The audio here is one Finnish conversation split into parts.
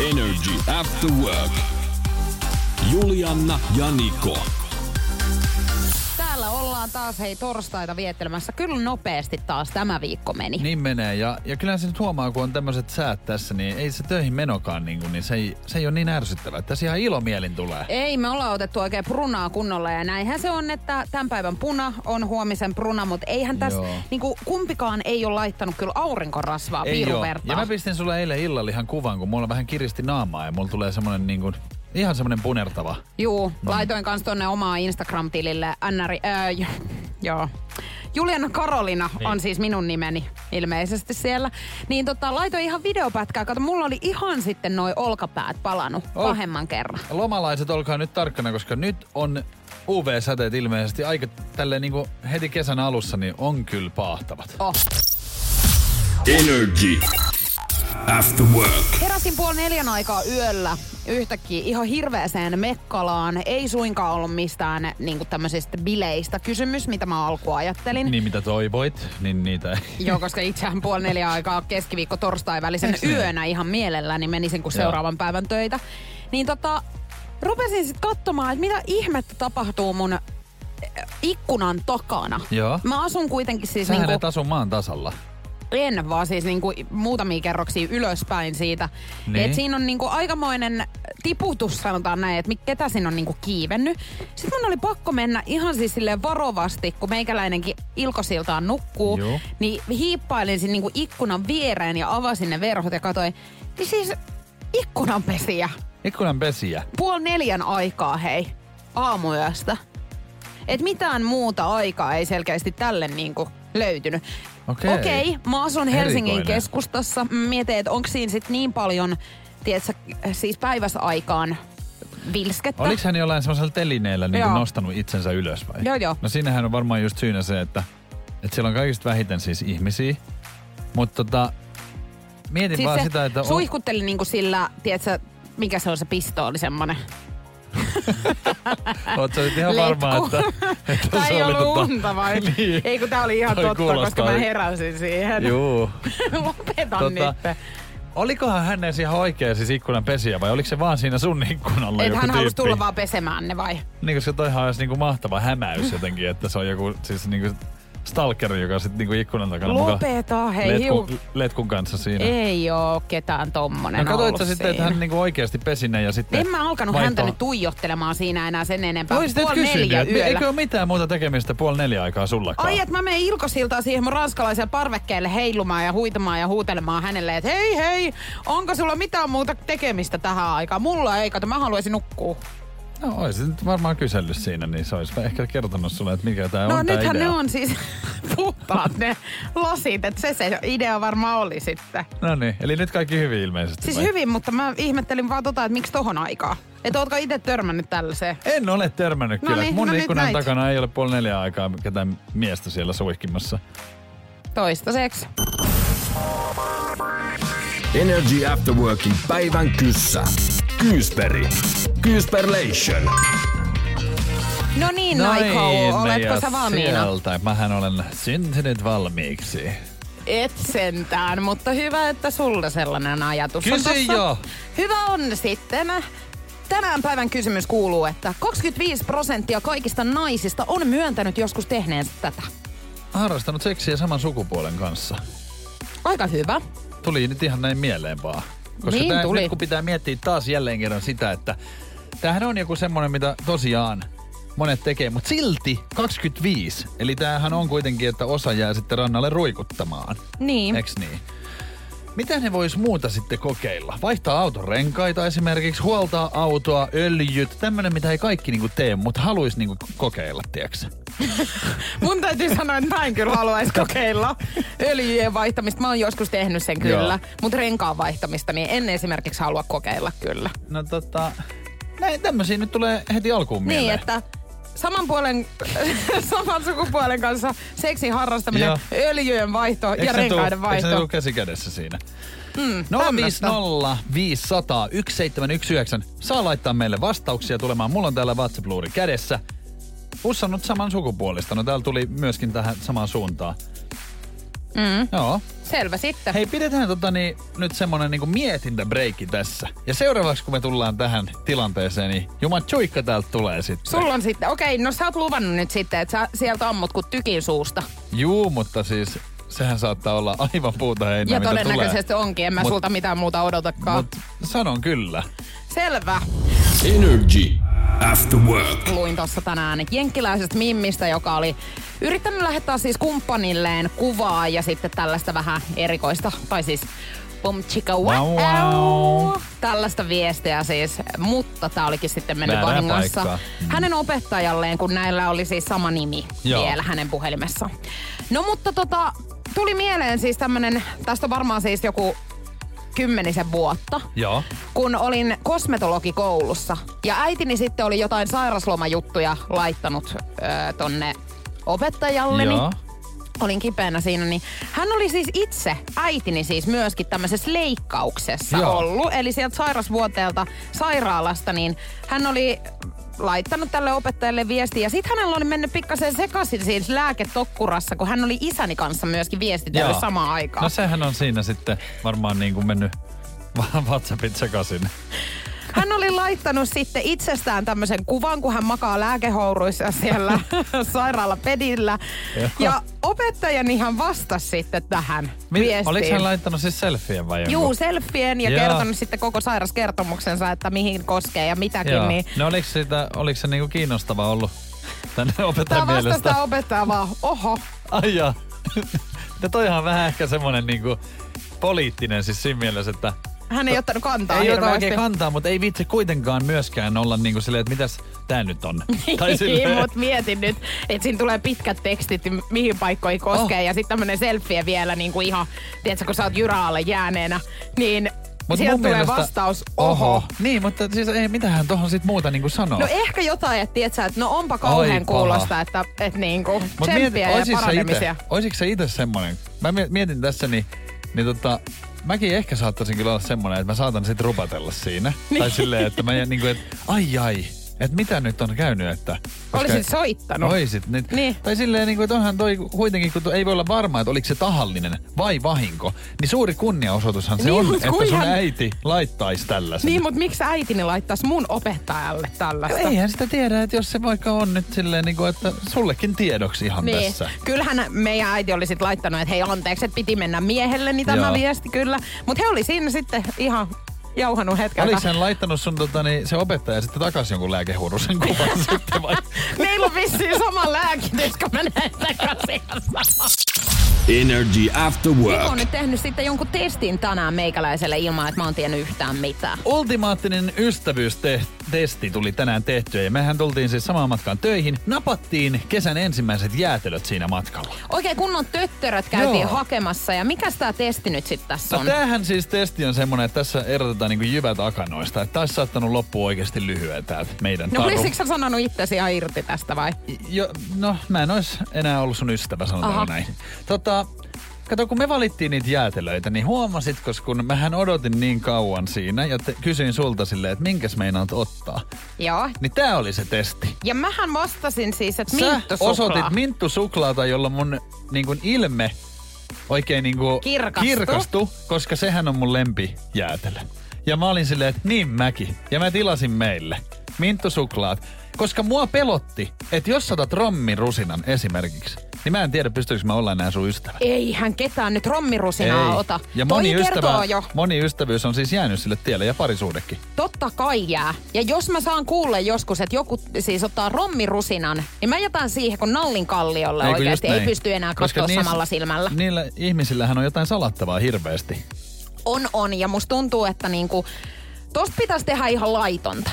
Energy After Work. Julianna ja Niko. Täällä ollaan taas hei torstaita viettelemässä. Kyllä nopeasti taas tämä viikko meni. Niin menee. Ja, ja kyllä se nyt huomaa, kun on tämmöiset säät tässä, niin ei se töihin menokaan, niin, kuin, niin se, ei, se ei ole niin ärsyttävää. Tässä ihan ilomielin tulee. Ei, me ollaan otettu oikein prunaa kunnolla ja näinhän se on, että tämän päivän puna on huomisen pruna, mutta eihän tässä, niinku, kumpikaan ei ole laittanut kyllä aurinkorasvaa Ei oo. piiruvertaa. Ja mä pistin sulle eilen illalla ihan kuvan, kun mulla vähän kiristi naamaa ja mulla tulee semmonen niin kuin, ihan semmonen punertava. Juu, Mm. laitoin kans tonne omaa Instagram-tilille ää, j- joo. Juliana Karolina Niin. on siis minun nimeni ilmeisesti siellä. Niin tota, laitoin ihan videopätkää. Kato, mulla oli ihan sitten noi olkapäät palannut Ol- pahemman kerran. Lomalaiset, olkaa nyt tarkkana, koska nyt on UV-säteet ilmeisesti aika tälleen niin kuin heti kesän alussa, niin on kyllä paahtavat. Oh. Energy After Work. Heräsin puoli neljän aikaa yöllä yhtäkkiä ihan hirveäseen mekkalaan. Ei suinkaan ollut mistään niin tämmöisistä bileistä kysymys, mitä mä alkuun ajattelin. Niin mitä toivoit, niin niitä ei. Joo, koska itsehän puoli neljä aikaa keskiviikko torstai välisen niin? yönä ihan mielelläni menisin kuin Joo. seuraavan päivän töitä. Niin tota, rupesin sitten katsomaan, että mitä ihmettä tapahtuu mun eh, ikkunan takana. Joo. Mä asun kuitenkin siis Sähän niinku, et asu maan tasalla. En vaan siis niinku muutamia kerroksia ylöspäin siitä. Niin. Et siinä on niinku aikamoinen tiputus sanotaan näin, että ketä siinä on niinku kiivennyt. Sitten mun oli pakko mennä ihan siis silleen varovasti, kun meikäläinenkin ilkosiltaan nukkuu. Joo. Niin hiippailin sinne niinku ikkunan viereen ja avasin ne verhot ja katsoin. Niin siis ikkunanpesiä. Ikkunan pesiä. Puoli neljän aikaa hei. Aamuyöstä. Et mitään muuta aikaa ei selkeästi tälle niinku löytynyt. Okei. Okei, mä asun Helsingin Erikoinen. keskustassa. Mietin, että onko siinä sit niin paljon, tiedätkö, siis päiväsaikaan vilskettä. Oliko hän jollain semmoisella telineellä niin Joo. nostanut itsensä ylös vai? Joo, joo. No siinähän on varmaan just syynä se, että, että siellä on kaikista vähiten siis ihmisiä. Mutta tota, mietin siis vaan sitä, että... on- suihkutteli niinku sillä, tiedätkö, mikä se on se pistooli semmonen? Sä nyt ihan varma, että, että se ei oli ollut tota- unta vai? niin. Ei kun tää oli ihan Toi totta, koska mä heräsin siihen. Juu. Lopetan Tota, nyt. Olikohan hän edes ihan oikea siis ikkunan pesiä vai oliko se vaan siinä sun ikkunalla Et joku hän halusi tulla vaan pesemään ne vai? Niin koska toihan olisi niinku mahtava hämäys jotenkin, että se on joku siis niinku stalker, joka sitten niinku ikkunan takana muka Lopeta, hei letkun, hiu. letkun kanssa siinä. Ei oo ketään tommonen No katsoit ollut sitten, että siinä. hän niinku oikeasti pesi ne ja sitten En mä alkanut vaihtoi- häntä nyt tuijottelemaan siinä enää sen enempää. Voisit Puoli kysyä, neljä että yöllä. eikö ole mitään muuta tekemistä puoli neljä aikaa sullakaan? Ai, että mä menen Ilkosiltaan siihen mun ranskalaiselle parvekkeelle heilumaan ja huitamaan ja huutelemaan hänelle, että hei hei, onko sulla mitään muuta tekemistä tähän aikaan? Mulla ei, kato, mä haluaisin nukkua. No oisit nyt varmaan kysellyt siinä, niin se olisi ehkä kertonut sulle, että mikä tämä No on tää nythän idea. ne on siis puhtaat ne lasit, että se se idea varmaan oli sitten. No niin, eli nyt kaikki hyvin ilmeisesti. Siis vai? hyvin, mutta mä ihmettelin vaan tota, että miksi tohon aikaa? Että ootko itse törmännyt tällaiseen? En ole törmännyt No kyllä. niin, Mun no ikkunan näit. takana ei ole puoli neljä aikaa ketään miestä siellä suihkimassa. Toistaiseksi. Energy After Workin päivän kyssä. Kyysperi. Kyysperlation. No niin, Naiko, oletko ja sä valmiina? Sieltä. Mähän olen syntynyt valmiiksi. Et sentään, mutta hyvä, että sulla sellainen ajatus on Kysy tossa. jo. Hyvä on sitten. Tänään päivän kysymys kuuluu, että 25 prosenttia kaikista naisista on myöntänyt joskus tehneensä tätä. Harrastanut seksiä saman sukupuolen kanssa. Aika hyvä. Tuli nyt ihan näin mieleen vaan. Koska Niin tää, tuli. nyt kun pitää miettiä taas jälleen kerran sitä, että tämähän on joku semmoinen, mitä tosiaan monet tekee, mutta silti 25. Eli tämähän on kuitenkin, että osa jää sitten rannalle ruikuttamaan. Niin. Eks niin? Mitä ne vois muuta sitten kokeilla? Vaihtaa auton renkaita esimerkiksi, huoltaa autoa, öljyt, tämmönen mitä ei kaikki niinku tee, mutta haluaisi niinku kokeilla, tiedätkö? Mun täytyy sanoa, että mä en kyllä haluaisi kokeilla öljyjen vaihtamista. Mä oon joskus tehnyt sen kyllä, mutta renkaan vaihtamista niin en esimerkiksi halua kokeilla kyllä. No tota, näin tämmöisiä nyt tulee heti alkuun mieleen. Niin, että saman puolen, saman sukupuolen kanssa seksin harrastaminen, Joo. öljyjen vaihto Eikö ja se tuu- renkaiden Eikö se vaihto. käsi kädessä siinä? Mm, 050 500 1719. Saa laittaa meille vastauksia tulemaan. Mulla on täällä WhatsApp-luuri kädessä. Ussannut saman sukupuolista. No täällä tuli myöskin tähän samaan suuntaan. Mm, Joo. selvä sitten. Hei, pidetään tota, niin, nyt semmonen niin mietintäbreikki tässä. Ja seuraavaksi, kun me tullaan tähän tilanteeseen, niin Juman Tsuikka täältä tulee sitten. Sulla on sitten, okei, no sä oot luvannut nyt sitten, että sä sieltä ammut kuin tykin suusta. Juu, mutta siis sehän saattaa olla aivan puuta heinää, Ja mitä todennäköisesti tulee. onkin, en mä Mut- sulta mitään muuta odotakaan. Mut sanon kyllä. Selvä. Energy After Work. Luin tuossa tänään jenkkiläisestä mimmistä, joka oli yrittänyt lähettää siis kumppanilleen kuvaa ja sitten tällaista vähän erikoista, tai siis Bum chicka wow, Wow. Tällaista viestiä siis, mutta tämä olikin sitten mennyt vahingossa paikkaan. hänen opettajalleen, kun näillä oli siis sama nimi Joo. vielä hänen puhelimessaan. No mutta tota, tuli mieleen siis tämmönen, tästä on varmaan siis joku kymmenisen vuotta Joo. kun olin kosmetologikoulussa. Ja äitini sitten oli jotain sairaslomajuttuja laittanut öö, tonne opettajalleni. Joo. Olin kipeänä siinä, niin hän oli siis itse, äitini siis myöskin tämmöisessä leikkauksessa Joo. ollut. Eli sieltä sairasvuoteelta sairaalasta, niin hän oli laittanut tälle opettajalle viestiä. Ja sitten hänellä oli mennyt pikkasen sekaisin siis lääketokkurassa, kun hän oli isäni kanssa myöskin viestitellyt Joo. samaan aikaan. No sehän on siinä sitten varmaan niin kuin mennyt WhatsAppit sekaisin. Hän oli laittanut sitten itsestään tämmöisen kuvan, kun hän makaa lääkehouruissa siellä sairaalapedillä. Ja opettajani hän vastasi sitten tähän viestiin. Oliko hän laittanut siis selfien vai jonkun? Juu, selfien ja Joo. kertonut sitten koko sairaskertomuksensa, että mihin koskee ja mitäkin. Joo. Niin No oliko, siitä, oliko se niinku kiinnostava ollut tänne Tämä opettajan vastasi mielestä? tämä opettaja vaan, oho. Ai jaa. Ja toihan on vähän ehkä semmonen niinku poliittinen siis siinä mielessä, että Hän ei ottanut kantaa ei ota hirveästi. oikein kantaa, mutta ei vitsi kuitenkaan myöskään olla niinku silleen, että mitäs tää nyt on. tai Niin, mut mietin nyt, että siinä tulee pitkät tekstit, mi- mihin paikkoihin koskee. Oh. Ja sitten tämmönen selfie vielä niin kuin ihan, tiedätkö, kun sä oot jyraalle jääneenä, niin Mut sieltä tulee mielestä- vastaus, oho. Niin, mutta siis ei mitähän tohon sit muuta niinku sanoo. No ehkä jotain, että tiedät sä, että no onpa kauhean Ai kuulosta, että, että niinku Mut tsemppiä ja paranemisia. oisitko sä itse semmonen? Mä mie- mietin tässä, niin, niin tota, mäkin ehkä saattaisin kyllä olla semmonen, että mä saatan sit rupatella siinä. Niin. Tai silleen, että mä jään niinku, että ai ai, että mitä nyt on käynyt, että... Olisit soittanut. Oisit. Niin, Niin. Tai silleen, niin kuin, että onhan toi kuitenkin, kun ei voi olla varma, että oliko se tahallinen vai vahinko, niin suuri kunniaosoitushan se Niin, on, että sun kuinhan- äiti laittaisi tällaisen. Niin, mutta miksi äitini laittaisi mun opettajalle tällaista? Eihän sitä tiedä, että jos se vaikka on nyt silleen, niin kuin, että sullekin tiedoksi ihan Niin. tässä. Kyllähän meidän äiti oli sit laittanut, että hei anteeksi, että piti mennä miehelleni tämä Joo. viesti kyllä. Mutta he oli siinä sitten ihan jauhanut hetken. Oliko hän laittanut sun tota, niin, se opettaja sitten takaisin jonkun lääkehuurusen kuvan sitten vai? Meillä on vissiin sama lääkitys, kun menee takaisin. Energy After Niko Work. on nyt tehnyt sitten jonkun testin tänään meikäläiselle ilman, että mä oon tiennyt yhtään mitään. Ultimaattinen ystävyystesti tuli tänään tehtyä ja mehän tultiin siis samaan matkaan töihin. Napattiin kesän ensimmäiset jäätelöt siinä matkalla. Oikein kunnon töttöröt käytiin Joo. hakemassa. Ja mikäs tää testi nyt sitten tässä No on? tämähän siis testi on semmonen, että tässä erotetaan niinku jyvät akanoista. Että taisi saattanut loppua oikeasti lyhyen täältä meidän No taru. olisitko sä sanonut itsesi ihan irti tästä vai? Jo, no, mä en ois enää ollut sun ystävä, sanotaan Aha. näin. Tota, kato, kun me valittiin niitä jäätelöitä, niin huomasitko, kun mähän odotin niin kauan siinä ja te, kysyin sulta silleen, että minkäs meinaat ottaa. Joo. Niin tää oli se testi. Ja mähän vastasin siis, että Sä minttusuklaa. osoitit minttusuklaata, jolla mun niin kuin ilme oikein niin kuin Kirkastui. kirkastui, koska sehän on mun lempijäätelö. Ja mä olin silleen, että niin mäkin. Ja mä tilasin meille minttusuklaat. Koska mua pelotti, että jos sä otat rommin rusinan esimerkiksi, niin mä en tiedä, pystyykö mä olla enää sun ystävä. Eihän ketään nyt rommirusinaa ota. Ja Toi moni, ystävä, jo. moni ystävyys on siis jäänyt sille tielle ja parisuudekin. Totta kai jää. Ja jos mä saan kuulla joskus, että joku siis ottaa rommirusinan, niin mä jätän siihen, kun nallin kalliolle Eikö oikeasti ei näin? pysty enää katsoa samalla silmällä. Niillä ihmisillähän on jotain salattavaa hirveästi. On, on. Ja musta tuntuu, että niinku, tosta pitäisi tehdä ihan laitonta.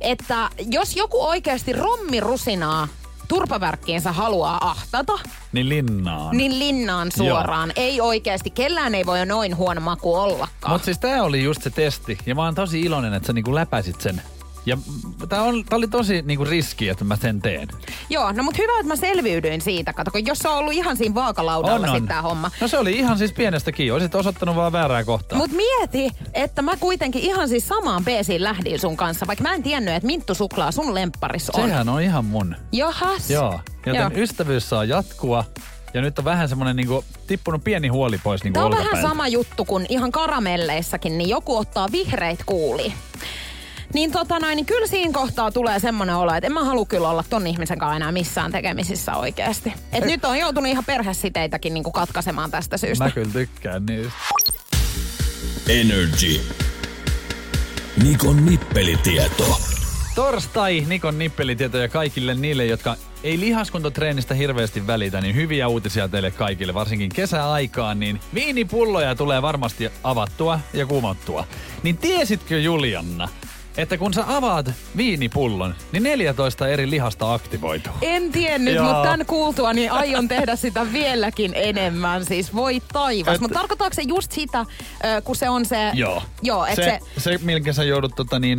Että jos joku oikeasti rommirusinaa turpavärkkiinsä haluaa ahtata, Niin linnaan. niin linnaan suoraan. Ei oikeasti, kellään ei voi noin huono maku ollakaan. Mutta siis tää oli just se testi. Ja mä oon tosi iloinen, että sä niinku läpäisit sen. Ja tää oli tosi niinku riski, että mä sen teen. Joo, no mut hyvä, että mä selviydyin siitä. Kato, kun jos se on ollut ihan siinä vaakalaudalla sitten tää homma. No se oli ihan siis pienestä kiinni. Olisit osoittanut vaan väärää kohtaa. Mut mieti, että mä kuitenkin ihan siis samaan peesiin lähdin sun kanssa, vaikka mä en tiennyt, että Minttu Suklaa sun lempparis on. Sehän on ihan mun. Johas. Joo. Joten Joo. ystävyys saa jatkua. Ja nyt on vähän semmonen niinku, tippunut pieni huoli pois niinku Tämä on vähän sama juttu kuin ihan karamelleissakin, niin joku ottaa vihreit kuuli. Niin tota noin, niin kyllä siinä kohtaa tulee semmoinen olo, että en mä halua kyllä olla ton ihmisen kanssa enää missään tekemisissä oikeasti. Et nyt on joutunut ihan perhesiteitäkin niinku katkaisemaan tästä syystä. Mä kyllä tykkään niistä. Energy. Nikon nippelitieto. Torstai, Nikon nippelitietoja kaikille niille, jotka ei lihaskuntotreenistä hirveästi välitä, niin hyviä uutisia teille kaikille, varsinkin kesäaikaan, niin viinipulloja tulee varmasti avattua ja kumottua. Niin tiesitkö Julianna, että kun sä avaat viinipullon, niin 14 eri lihasta aktivoituu. En tiennyt, Joo. mutta tämän kuultua niin aion tehdä sitä vieläkin enemmän. Siis voi taivas. Et- Mutta tarkoittaako se just sitä, kun se on se... Joo. Joo, että se, se, se, minkä sä joudut tota niin,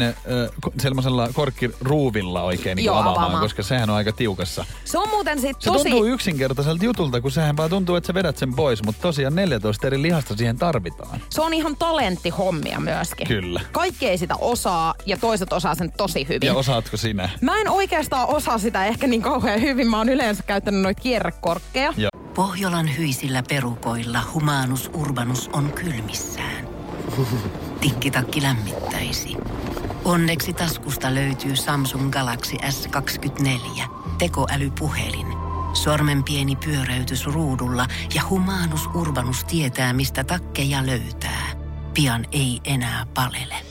sellaisella korkkiruuvilla oikein niin Joo, avaamaan, avaamaan. koska sehän on aika tiukassa. se on muuten sit Se tosi... tuntuu yksinkertaiselta jutulta, kun sehän vaan tuntuu, että sä vedät sen pois, mutta tosiaan 14 eri lihasta siihen tarvitaan. Se on ihan talenttihommia myöskin. Kyllä. Kaikki ei sitä osaa ja toiset osaa sen tosi hyvin. Ja osaatko sinä? Mä en oikeastaan osaa sitä ehkä niin kauhean hyvin. Mä oon yleensä käyttänyt noita kierrekorkkeja. Ja Pohjolan hyisillä perukoilla humanus urbanus on kylmissään. Tikkitakki lämmittäisi. Onneksi taskusta löytyy Samsung Galaxy S24 tekoälypuhelin. Sormen pieni pyöräytys ruudulla ja humanus urbanus tietää, mistä takkeja löytää. Pian ei enää palele.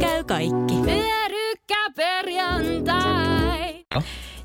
Käy kaikki. Pyörykkäperjantai.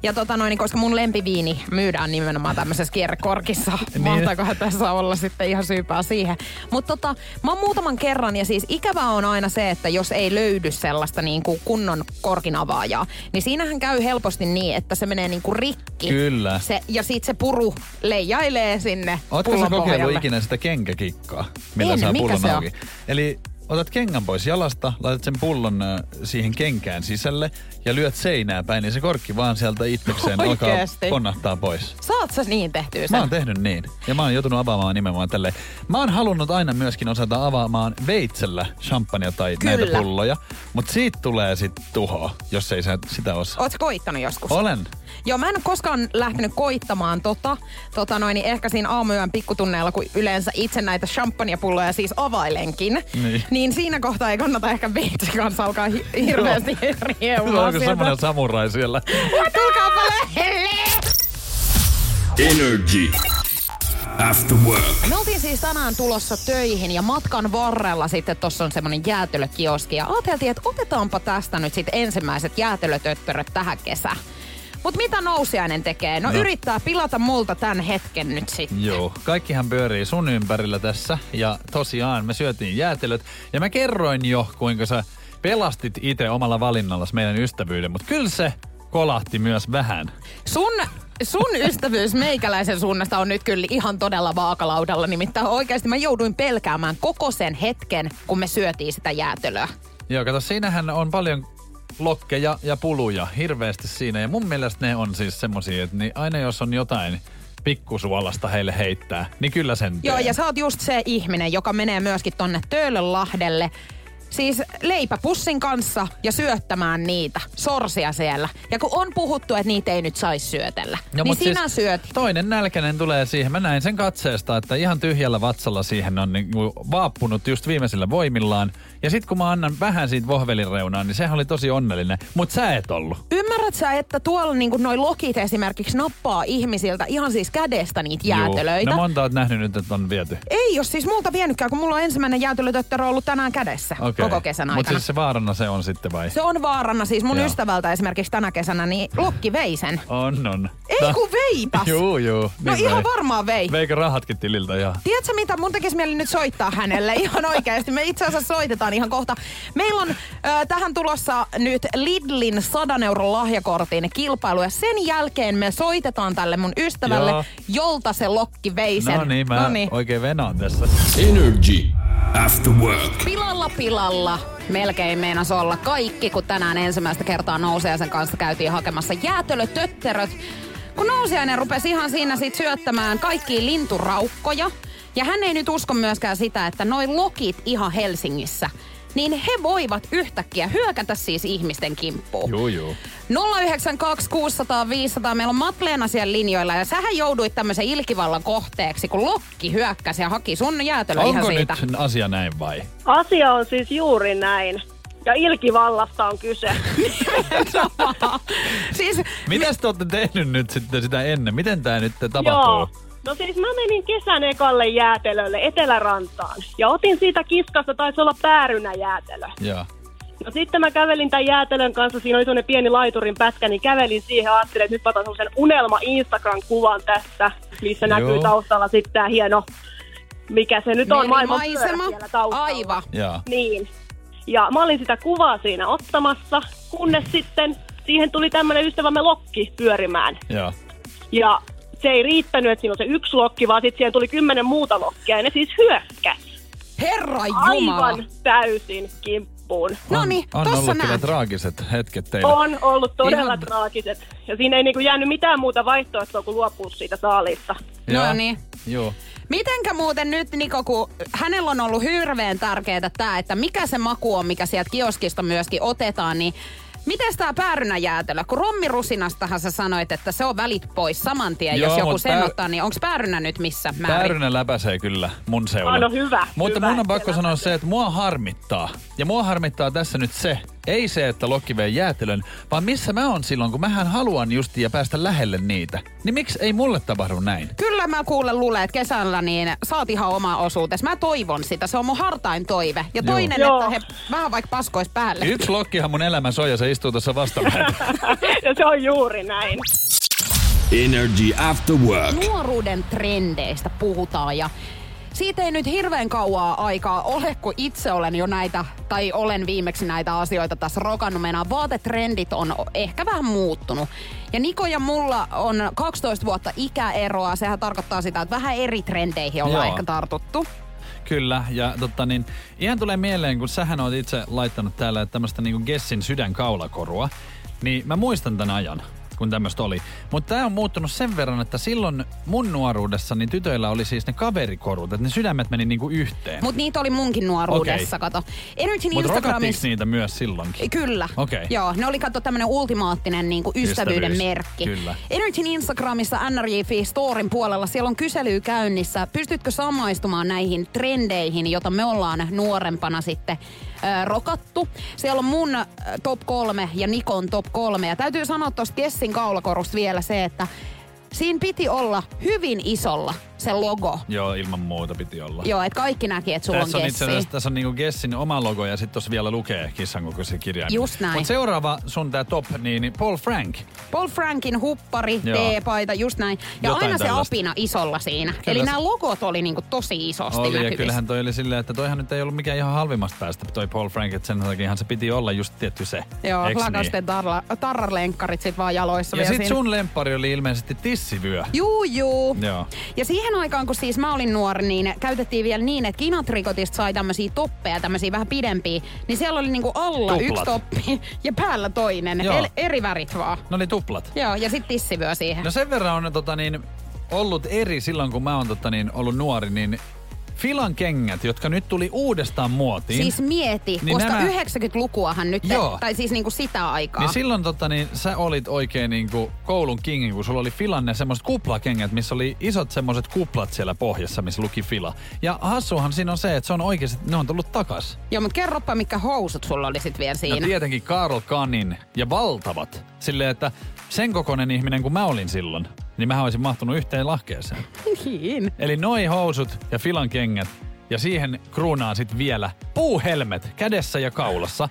Ja tota noin, koska mun lempiviini myydään nimenomaan tämmöisessä kierrekorkissa. Niin. Mahtaikohan tässä olla sitten ihan syypää siihen. Mutta tota, mä oon muutaman kerran ja siis ikävää on aina se, että jos ei löydy sellaista niin kuin kunnon korkin avaajaa, niin siinähän käy helposti niin, että se menee niin kuin rikki. Kyllä. Se, ja sit se puru leijailee sinne Ootko sä kokeillut ikinä sitä kenkäkikkaa, millä En, saa mikä pullon se on? auki? Eli otat kengän pois jalasta, laitat sen pullon siihen kenkään sisälle ja lyöt seinää päin, niin se korkki vaan sieltä itsekseen alkaa ponnahtaa pois. Saat sä niin tehtyä sen? Mä oon tehnyt niin. Ja mä oon joutunut avaamaan nimenomaan tälleen. Mä oon halunnut aina myöskin osata avaamaan veitsellä champagnea tai Kyllä. näitä pulloja. Mutta siitä tulee sit tuhoa, jos ei sä sitä osaa. Ootko koittanut joskus? Olen. Joo, mä en ole koskaan lähtenyt koittamaan tota. tota noin, niin ehkä siinä aamuyön pikkutunneilla, kun yleensä itse näitä champagnepulloja siis availenkin. Niin. niin siinä kohtaa ei kannata ehkä veitsi kanssa alkaa hi- hirveästi riemumaan Onko semmonen samurai siellä? Tulkaapa lähelle! Energy. After work. Me oltiin siis tänään tulossa töihin ja matkan varrella sitten tuossa on semmonen jäätelökioski ja ajateltiin, että otetaanpa tästä nyt sitten ensimmäiset jäätelötöttöröt tähän kesään. Mut mitä nousiainen tekee? No, No. no. yrittää pilata multa tämän hetken nyt sitten. Joo, kaikkihan pyörii sun ympärillä tässä. Ja tosiaan me syötiin jäätelöt. Ja mä kerroin jo, kuinka sä pelastit itse omalla valinnallasi meidän ystävyyden. Mutta kyllä se kolahti myös vähän. Sun, sun ystävyys meikäläisen suunnasta on nyt kyllä ihan todella vaakalaudalla. Nimittäin oikeasti mä jouduin pelkäämään koko sen hetken, kun me syötiin sitä jäätelöä. Joo, kato, siinähän on paljon lokkeja ja puluja hirveästi siinä. Ja mun mielestä ne on siis semmosia, että niin aina jos on jotain pikkusuolasta heille heittää, niin kyllä sen Joo, teen. ja sä oot just se ihminen, joka menee myöskin tonne Töölönlahdelle. Siis leipäpussin kanssa ja syöttämään niitä, sorsia siellä. Ja kun on puhuttu, että niitä ei nyt saisi syötellä, No, niin mut sinä siis syöt. Toinen nälkäinen tulee siihen. Mä näin sen katseesta, että ihan tyhjällä vatsalla siihen on niinku vaappunut just viimeisillä voimillaan. Ja sit kun mä annan vähän siitä vohvelin reunaan, niin sehän oli tosi onnellinen. Mut sä et ollut. Ymmärrät sä, että tuolla niinku noi lokit esimerkiksi nappaa ihmisiltä ihan siis kädestä niitä jäätelöitä? Juu. No monta oot nähnyt nyt, että on viety. Ei jos siis multa vienytkään, kun mulla on ensimmäinen jäätelötötterö ollut tänään kädessä Okei. koko kesän aikana. Mut siis se vaarana se on sitten vai? Se on vaarana siis mun Joo. ystävältä esimerkiksi tänä kesänä, niin lokki vei sen. On, on. Ei kun veipäs. Juu, juu. No niin ihan vei. varmaan vei. Veikö rahatkin tililtä ihan? Tiedätkö mitä, mun tekisi mieli nyt soittaa hänelle ihan oikeasti. Me itse asiassa soitetaan ihan kohta. Meillä on ö, tähän tulossa nyt Lidlin 100 euron lahjakortin kilpailu ja sen jälkeen me soitetaan tälle mun ystävälle, Joo. jolta se lokki vei sen. No niin, mä Noniin. oikein venaan tässä. Energy After Work. Pilalla pilalla melkein meinas olla kaikki, kun tänään ensimmäistä kertaa Nousiaisen kanssa käytiin hakemassa jäätelötötteröt. Kun Nousiainen rupesi ihan siinä sit syöttämään kaikkia linturaukkoja. Ja hän ei nyt usko myöskään sitä, että noin lokit ihan Helsingissä, niin he voivat yhtäkkiä hyökätä siis ihmisten kimppuun. Juu, juu. 092 600 500. Meillä on Matleena siellä linjoilla ja sähän jouduit tämmöisen ilkivallan kohteeksi, kun Lokki hyökkäsi ja haki sun jäätelö ihan Onko siitä. nyt asia näin vai? Asia on siis juuri näin. Ja ilkivallasta on kyse. siis Mitäs te olette tehnyt nyt sitten sitä ennen? Miten tää nyt tapahtuu? Joo. No siis mä menin kesän ekalle jäätelölle Etelärantaan. Ja otin siitä kiskasta, taisi olla päärynä jäätelö. Joo. No sitten mä kävelin tämän jäätelön kanssa, siinä oli sellainen pieni laiturin pätkä, niin kävelin siihen ja ajattelin, että nyt mä otan sellaisen unelma Instagram-kuvan tästä, missä Joo. näkyy taustalla sitten tämä hieno, mikä se nyt on, maailman siellä taustalla. Aivan. Joo. Niin. Ja mä olin sitä kuvaa siinä ottamassa, kunnes sitten siihen tuli tämmöinen ystävämme lokki pyörimään. Joo. Ja se ei riittänyt, että siinä on se yksi lokki, vaan sitten siihen tuli kymmenen muuta lokkia ja ne siis hyökkäs. Herra Jumala. Aivan täysin kimppuun. No niin, on tossa ollut kyllä traagiset hetket teillä. On ollut todella Ihan- traagiset. Ja siinä ei niinku jäänyt mitään muuta vaihtoehtoa kuin luopua siitä saalista. No Joo. niin. Joo. Mitenkä muuten nyt, Niko, kun hänellä on ollut hirveän tärkeää tämä, että mikä se maku on, mikä sieltä kioskista myöskin otetaan, niin Miten tämä päärynäjäätelö? Kun rommirusinastahan sä sanoit, että se on välit pois saman tien, Joo, jos joku sen pää- ottaa, niin onko päärynä nyt missä määrin? Päärynä läpäisee kyllä mun seulan. Ah, no hyvä, Mutta hyvä, mun on pakko se sanoa se, että mua harmittaa. Ja mua harmittaa tässä nyt se, ei se, että Lokki vei jäätelön, vaan missä mä oon silloin, kun mähän haluan justiin päästä lähelle niitä. Niin miksi ei mulle tapahdu näin? Kyllä mä kuulen Lule, että kesällä niin saat ihan oma osuutes. Mä toivon sitä, se on mun hartain toive. Ja toinen, Joo. että he vähän vaikka paskois päälle. Yksi Lokkihan mun elämä soi ja se istuu tuossa vastalla. ja se on juuri näin. Energy After Work. nuoruuden trendeistä puhutaan ja siitä ei nyt hirveän kauaa aikaa ole, kun itse olen jo näitä, tai olen viimeksi näitä asioita tässä rokannut. Meidän vaatetrendit on ehkä vähän muuttunut. Ja Niko ja mulla on 12 vuotta ikäeroa. Sehän tarkoittaa sitä, että vähän eri trendeihin ollaan Joo. ehkä tartuttu. Kyllä, ja totta niin, ihan tulee mieleen, kun sähän oot itse laittanut täällä tämmöistä niinku Gessin sydänkaulakorua, niin mä muistan tämän ajan kun tämmöistä oli. Mutta tämä on muuttunut sen verran, että silloin mun nuoruudessa niin tytöillä oli siis ne kaverikorut, että ne sydämet meni niinku yhteen. Mutta niitä oli munkin nuoruudessa, Okei. kato. Energyn Mutta rokattiinko Instagramissa... niitä myös silloinkin? Kyllä. Okei. Joo, ne oli kato tämmönen ultimaattinen niin kuin ystävyyden Ystävyys, merkki. kyllä. Energyn Instagramissa NRJ Storin puolella siellä on kysely käynnissä. Pystytkö samaistumaan näihin trendeihin, jota me ollaan nuorempana sitten rokattu? Siellä on mun top kolme ja Nikon top kolme. Ja täytyy sanoa tuosta Kessin kaulakorusta vielä se, että siinä piti olla hyvin isolla se logo. Joo, ilman muuta piti olla. Joo, että kaikki näki, että sulla Tässä on on itse tässä on niinku Gessin oma logo ja sitten tuossa vielä lukee kissan kokoisen kirjan. Just näin. Mutta seuraava sun tää top, niin Paul Frank. Paul Frankin huppari, Joo. T-paita, just näin. Ja Jotain aina se tällaista. apina isolla siinä. Kyllä Eli se- nämä logot oli niinku tosi isosti Oli ja näkyvissä. kyllähän toi oli silleen, että toihan nyt ei ollut mikään ihan halvimmasta päästä toi Paul Frank, että sen takiahan se piti olla just tietty se. Joo, lakasten tarla, tarralenkkarit sit vaan jaloissa Ja sit siinä. sun lemppari oli ilmeisesti tissivyö. Juu, juu. Joo. Ja siihen aikaan, kun siis mä olin nuori, niin käytettiin vielä niin, että Kinatrikotista sai tämmöisiä toppeja, tämmöisiä vähän pidempiä. Niin siellä oli niinku alla Tuplat. yksi toppi ja päällä toinen. Joo. El, eri värit vaan. Ne oli tuplat. Joo, ja sit tissivyö siihen. No sen verran on tota niin, ollut eri silloin, kun mä oon tota niin, ollut nuori, niin Filan kengät, jotka nyt tuli uudestaan muotiin. Siis mieti, Niin koska nämä- 90-lukuahan nyt, Joo. tai siis niinku sitä aikaa. Niin silloin tota, niin, sä olit oikein niinku koulun kingi, kun sulla oli Filan ne semmoiset kuplakengät, missä oli isot semmoiset kuplat siellä pohjassa, missä luki Fila. Ja hassuhan siinä on se, että se on oikeasti, ne on tullut takas. Joo, mutta kerropa, mikä housut sulla oli sit vielä Ja siinä. tietenkin Karl Kanin ja valtavat. Silleen, että sen kokoinen ihminen kuin mä olin silloin, niin mä olisin mahtunut yhteen lahkeeseen. Niin. Eli noi housut ja Filan kengät ja siihen kruunaan sitten vielä puuhelmet kädessä ja kaulassa.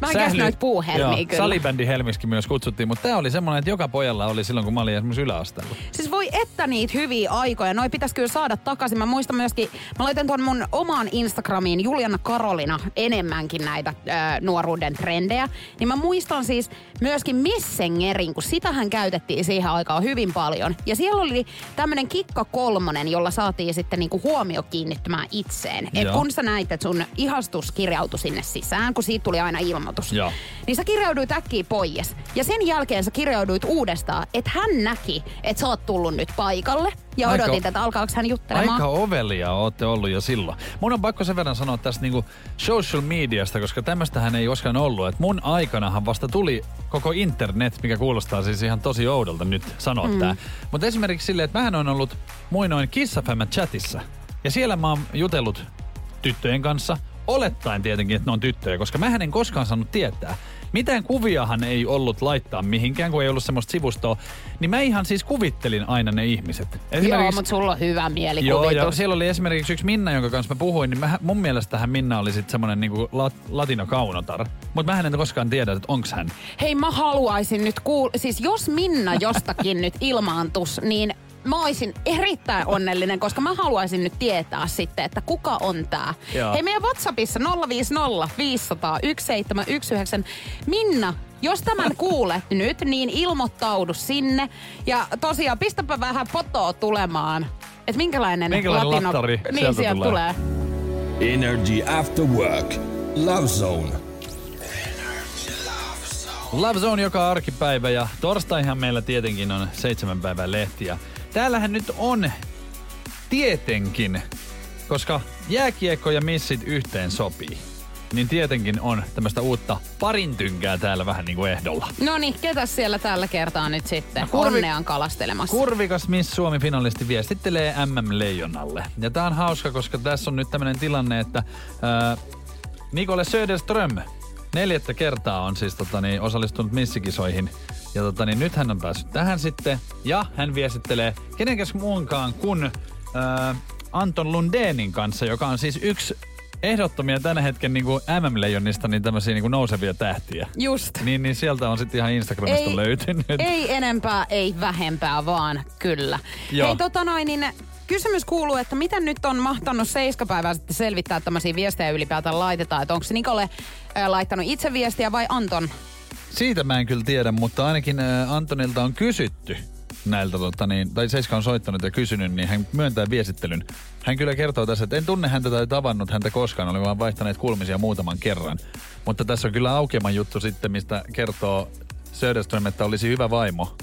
Mä en kestä noita puuhelmiä Joo, kyllä. Salibändi helmiskin myös kutsuttiin, mutta tää oli semmoinen, että joka pojalla oli silloin, kun mä olin esimerkiksi yläasteella. Siis voi että niitä hyviä aikoja. Noi pitäisi kyllä saada takaisin. Mä muistan myöskin, mä laitan tuon mun omaan Instagramiin Juliana Karolina enemmänkin näitä ö, nuoruuden trendejä. Niin mä muistan siis myöskin Missengerin, kun sitähän käytettiin siihen aikaan hyvin paljon. Ja siellä oli tämmönen kikka kolmonen, jolla saatiin sitten niinku huomio kiinnittymään itseen. Et Joo. kun sä näit, että sun ihastus kirjautui sinne sisään, kun siitä tuli aina ilmoitus. Joo. Niin sä kirjauduit äkkiä pois. Ja sen jälkeen sä kirjauduit uudestaan, että hän näki, että sä oot tullut nyt paikalle. Ja Aika- odotit, että alkaako hän juttelemaan. Aika ovelia ootte ollut jo silloin. Mun on pakko sen verran sanoa tästä niinku social mediasta, koska tämmöstähän ei koskaan ollut. Et mun aikanahan vasta tuli koko internet, mikä kuulostaa siis ihan tosi oudolta nyt sanoa mm. tää. Mutta esimerkiksi silleen, että mähän on ollut muinoin Kissafemme chatissa. Ja siellä mä oon jutellut tyttöjen kanssa, olettaen tietenkin, että ne on tyttöjä, koska mä en koskaan saanut tietää. Mitään kuviahan ei ollut laittaa mihinkään, kun ei ollut semmoista sivustoa. Niin mä ihan siis kuvittelin aina ne ihmiset. Joo, mutta sulla on hyvä Joo, mielikuvitus. ja siellä oli esimerkiksi yksi Minna, jonka kanssa mä puhuin, niin mä, mun mielestähän Minna oli sitten semmonen niinku lat, latinokaunotar. Mutta mä en koskaan tiedä, että onks hän. Hei, mä haluaisin nyt kuulla, siis jos Minna jostakin nyt ilmaantus, niin mä olisin erittäin onnellinen, koska mä haluaisin nyt tietää sitten, että kuka on tää. Joo. Hei, meidän WhatsAppissa 050 500 1719. Minna, jos tämän kuulet nyt, niin ilmoittaudu sinne. Ja tosiaan, pistäpä vähän fotoa tulemaan. Että minkälainen, Minkälainen latino... lattari niin, sieltä sieltä tulee. tulee. Energy After Work. Love Zone. Love Zone joka arkipäivä ja torstaihan meillä tietenkin on seitsemän päivän lehti. Täällähän nyt on tietenkin, koska jääkiekko ja missit yhteen sopii, niin tietenkin on tämmöistä uutta parintynkää täällä vähän niin kuin ehdolla. No niin, ketä siellä tällä kertaa nyt sitten No, kurvi- onneaan kalastelemassa? Kurvikas Miss Suomi-finalisti viestittelee MM-leijonalle. Ja tää on hauska, koska tässä on nyt tämmönen tilanne, että ää, Nikole Söderström neljättä kertaa on siis tota, niin, osallistunut missikisoihin. Ja tota, niin, nyt hän on päässyt tähän sitten. Ja hän viestittelee kenenkäs muunkaan kuin ää, Anton Lundeenin kanssa, joka on siis yksi ehdottomia tänä hetken niin kuin MM-leijonista niin tämmöisiä niin nousevia tähtiä. Just. Niin, niin sieltä on sitten ihan Instagramista löytynyt. Ei enempää, ei vähempää, vaan kyllä. Joo. Hei tota noin, niin kysymys kuuluu, että miten nyt on mahtanut seiskapäivää sitten selvittää, että tämmöisiä viestejä ylipäätään laitetaan. Että onko se Nikole ää, laittanut itse viestiä vai Anton? Siitä mä en kyllä tiedä, mutta ainakin ä, Antonilta on kysytty näiltä, tota, niin, tai Seiska on soittanut ja kysynyt, niin hän myöntää viestittelyn. Hän kyllä kertoo tässä, että en tunne häntä tai tavannut häntä koskaan, oli vaan vaihtaneet kuulumisia muutaman kerran. Mutta tässä on kyllä aukeaman juttu sitten, mistä kertoo Söderström, että olisi hyvä vaimo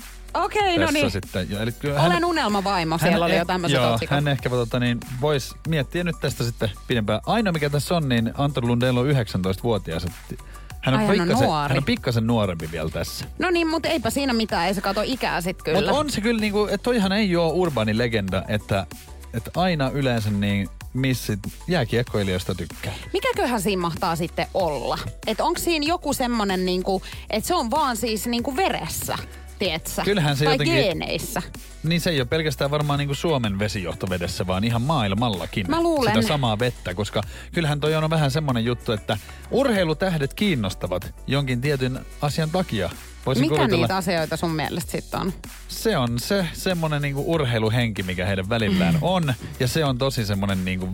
Okei, no tässä niin. sitten. Ja, eli kyllä Olen unelmavaimo, siellä oli jo tämmöiset joo, otsikot. hän ehkä tota, niin, voisi miettiä nyt tästä sitten pidempään. Ainoa mikä tässä on, niin Anton Lundell on 19-vuotias. että Hän on, Ai, hän on nuori. hän on pikkasen nuorempi vielä tässä. No niin, mutta eipä siinä mitään, ei se kato ikää sit kyllä. Mutta on se kyllä niinku, että toihan ei ole urbaani legenda, että, että aina yleensä niin missit jääkiekkoilijoista tykkää. Mikäköhän siinä mahtaa sitten olla? Että onko siinä joku semmonen niinku, että se on vaan siis niinku veressä, tietsä? Kyllähän se tai jotenkin- geeneissä. Niin se ei ole pelkästään varmaan niinku Suomen vesijohtovedessä, vaan ihan maailmallakin Mä luulen. sitä samaa vettä, koska kyllähän toi on vähän semmoinen juttu, että urheilutähdet kiinnostavat jonkin tietyn asian takia. Voisin Mikä kuvitella, niitä asioita sun mielestä sitten on? se on se semmoinen niinku urheiluhenki, mikä heidän välillään on, ja se on tosi semmoinen niinku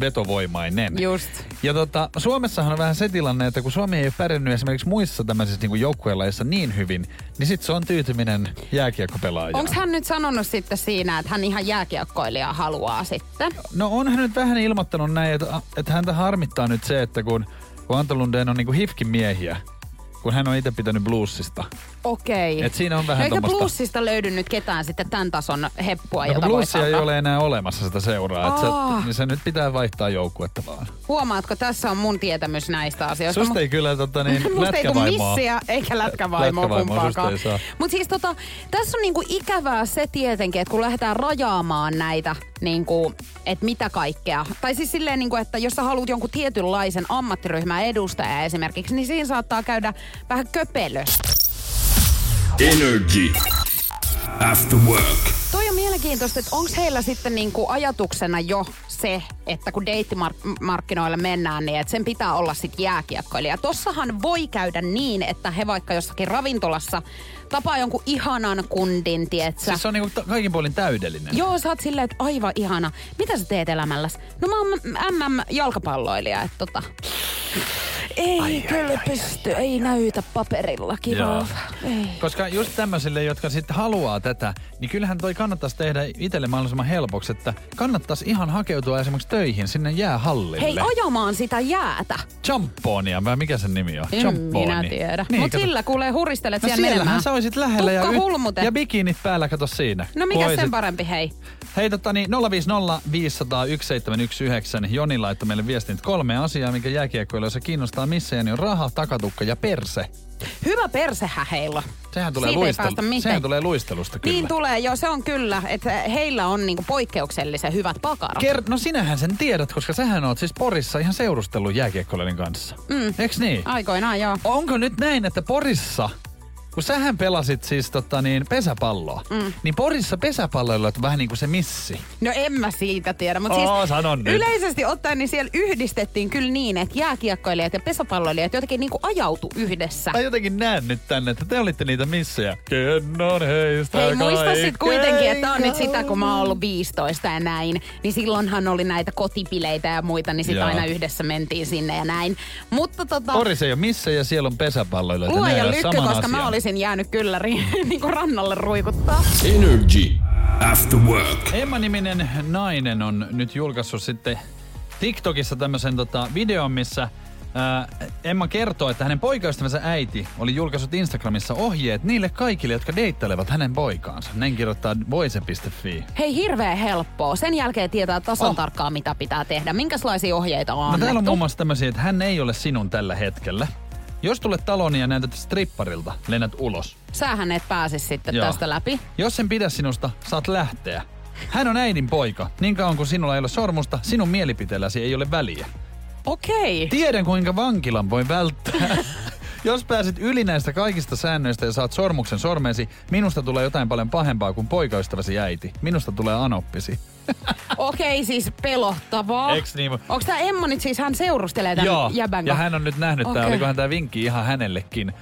vetovoimainen. Just. Ja tota, Suomessahan on vähän se tilanne, että kun Suomi ei ole pärjännyt esimerkiksi muissa tämmöisissä niinku joukkuelaissa niin hyvin, niin sit se on tyytyminen jääkiekkopelaajaan. Onko hän nyt sanonut sitten siinä, että hän ihan jääkiekkoilijaa haluaa sitten? No on hän nyt vähän ilmoittanut näin, että, että häntä harmittaa nyt se, että kun, kun Anto Lundén on niinku hifkin miehiä, kun hän on itse pitänyt bluesista. Okei. Et siinä on vähän eikä tommosta- bluesista löydy nyt ketään sitten tämän tason heppua, No, jota voi bluesia ei ole enää olemassa sitä seuraa, Aa. se, niin se nyt pitää vaihtaa joukkuetta vaan. Huomaatko, tässä on mun tietämys näistä asioista. Susta ei kyllä tota, niin, Musta ei tule missiä eikä lätkävaimoa Lätkävaimoa kumpaakaan. Mutta siis tota, tässä on niinku ikävää se tietenkin, että kun lähdetään rajaamaan näitä, niinku, että mitä kaikkea. Tai siis silleen, niinku, että jos sä haluat jonkun tietynlaisen ammattiryhmän edustaja esimerkiksi, niin siinä saattaa käydä vähän köpelö. Energy. After work. Toi on mielenkiintoista, että onko heillä sitten niinku ajatuksena jo se, että kun deittimarkkinoille mennään, niin että sen pitää olla sitten jääkiekkoilija. Tossahan voi käydä niin, että he vaikka jossakin ravintolassa tapaa jonkun ihanan kundin, tietsä. Siis se on niinku ta- kaikin puolin täydellinen. Joo, sä oot silleen, että aivan ihana. Mitä sä teet elämälläs? No mä oon MM-jalkapalloilija, että tota... Ei ai, kyllä ai, pysty, ai, ei näytä paperilla kivalta. Ei. Koska just tämmöisille, jotka sitten haluaa tätä, niin kyllähän toi kannattaisi tehdä itselle mahdollisimman helpoksi, että kannattaisi ihan hakeutua esimerkiksi töihin sinne jäähallille. Hei, ajamaan sitä jäätä. Jamponia, vai mikä sen nimi on? En Jamponi. minä tiedä. Niin, Mut kato. sillä kuulee huristelet No siellä siellähän menemään. sä olisit lähellä ja, hulmute. ja bikinit päällä, kato siinä. No mikä Voisit- sen parempi, hei? Hei tota niin, 050 500 1719. Joni laittoi meille viestin, että kolme asiaa, mikä jääkiekkoilijoissa kiinnostaa missä niin on raha, takatukka ja perse. Hyvä persehä heillä. Sehän tulee, luistel-. Sehän tulee luistelusta kyllä. Niin tulee, joo se on kyllä, että heillä on niinku poikkeuksellisen hyvät pakarat. Ker- no sinähän sen tiedät, koska sähän oot siis Porissa ihan seurustellut jääkiekkoilijoiden kanssa. Mm. Eiks niin? Aikoinaan joo. Onko nyt näin, että Porissa, kun sähän pelasit siis tota niin, pesäpalloa, mm. niin Porissa pesäpalloilla on vähän niin kuin se missi. No en mä siitä tiedä, mutta Oo, siis sanon nyt. yleisesti ottaen niin siellä yhdistettiin kyllä niin, että jääkiekkoilijat ja pesäpalloilijat jotenkin niinku ajautu yhdessä. Mä jotenkin näen nyt tänne, että te olitte niitä missejä. Kennon heistä Hei, muista sit kuitenkin, että on nyt sitä, kun mä oon ollut 15 ja näin, niin silloinhan oli näitä kotipileitä ja muita, niin sit Joo. aina yhdessä mentiin sinne ja näin. Mutta tota, Porissa ei ole missä ja siellä on pesäpalloilla. luoja lykkö, koska mä asian. Olisin jäänyt kyllä ri, niinku rannalle ruikuttaa. Energy. After work. Emma-niminen nainen on nyt julkaissut sitten TikTokissa tämmöisen tota, videon, missä ää, Emma kertoo, että hänen poikaystävänsä äiti oli julkaissut Instagramissa ohjeet niille kaikille, jotka deittailevat hänen poikaansa. Näin kirjoittaa voise.fi. Hei, hirveä helppoa. Sen jälkeen tietää tasan Oh. tarkkaan, mitä pitää tehdä. Minkälaisia ohjeita on No annettu? täällä on muun muassa tämmöisiä, että hän ei ole sinun tällä hetkellä. Jos tulet taloon ja näytät stripparilta, lennät ulos. Sähän et pääse sitten Joo. tästä läpi. Jos sen pidä sinusta, saat lähteä. Hän on äidin poika. Niin kauan kuin sinulla ei ole sormusta, sinun mielipiteelläsi ei ole väliä. Okei. Tiedän kuinka vankilan voi välttää. Jos pääset yli näistä kaikista säännöistä ja saat sormuksen sormeesi, minusta tulee jotain paljon pahempaa kuin poikaystäväsi äiti. Minusta tulee anoppisi. Okei, siis pelottavaa. Eiks niin? Onko tämä Emma nyt siis, hän seurustelee tämän Joo, jäbän ja hän on nyt nähnyt, okay. Okei. olikohan tämä vinkki ihan hänellekin.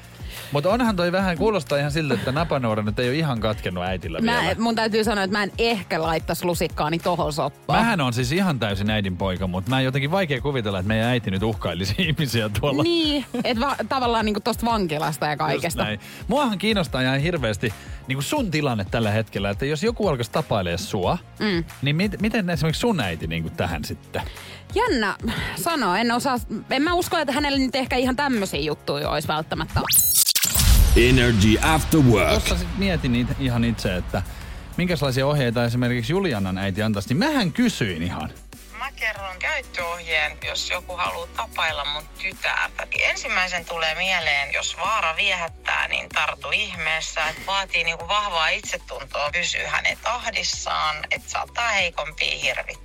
Mutta onhan toi vähän, kuulostaa ihan siltä, että napanuora nyt ei ole ihan katkennut äitillä Mä, vielä. mun täytyy sanoa, että mä en ehkä laittaisi lusikkaani tohon soppaan. Mähän on siis ihan täysin äidin poika, mutta mä en jotenkin vaikea kuvitella, että meidän äiti nyt uhkailisi ihmisiä tuolla. Niin, että va- tavallaan niinku tosta vankilasta ja kaikesta. Muahan kiinnostaa ihan hirveästi niin kuin sun tilanne tällä hetkellä, että jos joku alkaisi tapailemaan sua, mm. niin mit, miten esimerkiksi sun äiti niin kuin tähän sitten? Jännä sanoa, en osaa, en mä usko, että hänellä nyt ehkä ihan tämmöisiä juttuja olisi välttämättä. Energy After Work. Tuossa sit mietin niitä ihan itse, että minkälaisia ohjeita esimerkiksi Julianan äiti antaisi, niin mähän kysyin ihan. Mä kerron käyttöohjeen, jos joku haluaa tapailla mun tytärtä. Ensimmäisen tulee mieleen, jos vaara viehättää, niin tartu ihmeessä. Et vaatii niinku vahvaa itsetuntoa pysyä hänet ahdissaan, että saattaa heikompia hirvittää.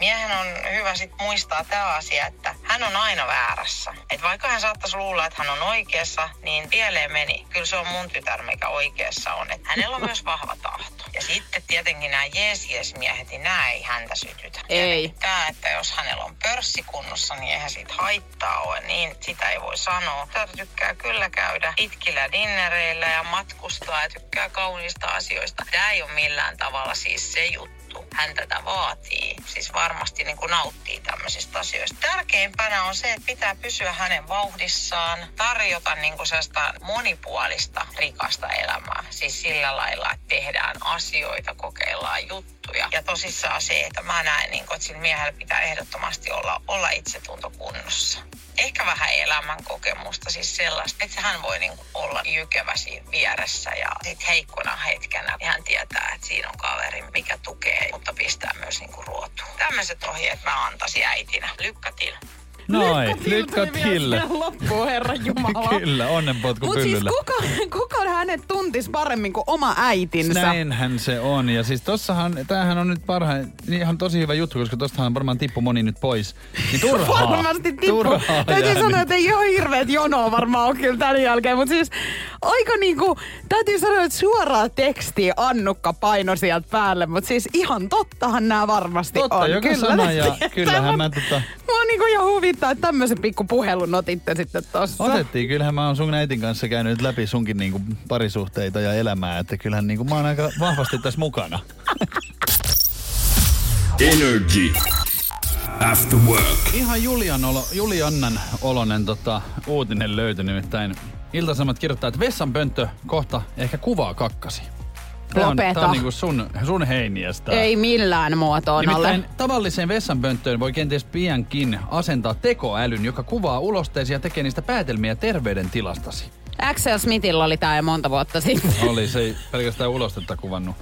Miehen on hyvä sit muistaa tämä asia, että hän on aina väärässä. Et vaikka hän saattaisi luulla, että hän on oikeassa, niin pieleen meni. Kyllä se on mun tytär, mikä oikeassa on. Et hänellä on myös vahva tahto. Ja sitten tietenkin nämä jees-jees-miehet, niin nämä ei häntä sytytä. Ei. Tämä, että jos hänellä on pörssikunnossa, niin eihän siitä haittaa ole, niin sitä ei voi sanoa. Tätä tykkää kyllä käydä itkillä dinnereillä ja matkustaa ja tykkää kauniista asioista. Tämä ei ole millään tavalla siis se juttu. Hän tätä vaatii. Siis varmasti niin kuin nauttii tämmöisistä asioista. Tärkeimpänä on se, että pitää pysyä hänen vauhdissaan, tarjota niin kuin sellaista monipuolista, rikasta elämää. Siis sillä lailla, että tehdään asioita, kokeillaan juttuja. Ja tosissaan se, että mä näen, niin kuin, että sillä miehellä pitää ehdottomasti olla, olla itsetunto kunnossa. Ehkä vähän elämän kokemusta, siis sellaista, että hän voi niinku olla jykevä siinä vieressä ja sit heikkona hetkenä niin hän tietää, että siinä on kaveri, mikä tukee, mutta pistää myös niinku ruotuun. Tämmöiset ohjeet mä antaisin äitinä. Lykkä till. Noin, Lycka till Loppuun, herra Jumala. Kyllä, onnenpotku Mutta siis kuka, kuka hänet tuntisi paremmin kuin oma äitinsä? Näinhän se on. Ja siis tossahan, tämähän on nyt parhain, niin ihan tosi hyvä juttu, koska tostahan varmaan tippu moni nyt pois. Niin turhaa. Varmasti tippu. Turhaa Täytyy sanoa, että ei ole hirveet jonoa varmaan ole kyllä tämän jälkeen. Mutta siis aika niinku, täytyy sanoa, että suoraa tekstiä Annukka paino sieltä päälle. Mutta siis ihan tottahan nämä varmasti Totta, on. joka sana ja kyllähän mä tota- Mua niinku ihan huvittaa, että tämmöisen pikku puhelun otitte sitten tossa. Otettiin, kyllähän mä oon sun äitin kanssa käynyt läpi sunkin niinku parisuhteita ja elämää, että kyllähän niinku mä oon aika vahvasti tässä mukana. Energy. After work. Ihan Julian olo, Juliannan olonen tota, uutinen löytyi nimittäin. Ilta-Sanomat kirjoittaa, että vessanpönttö kohta ehkä kuvaa kakkasi. Tää on, Lopeta. tää on niinku sun, sun heiniästä. Ei millään muotoon Nimittäin ole. tavalliseen vessanpönttöön voi kenties piankin asentaa tekoälyn, joka kuvaa ulosteesi ja tekee niistä päätelmiä terveydentilastasi. Axel Smithillä oli tää jo monta vuotta sitten. Oli, se ei pelkästään ulostetta kuvannut.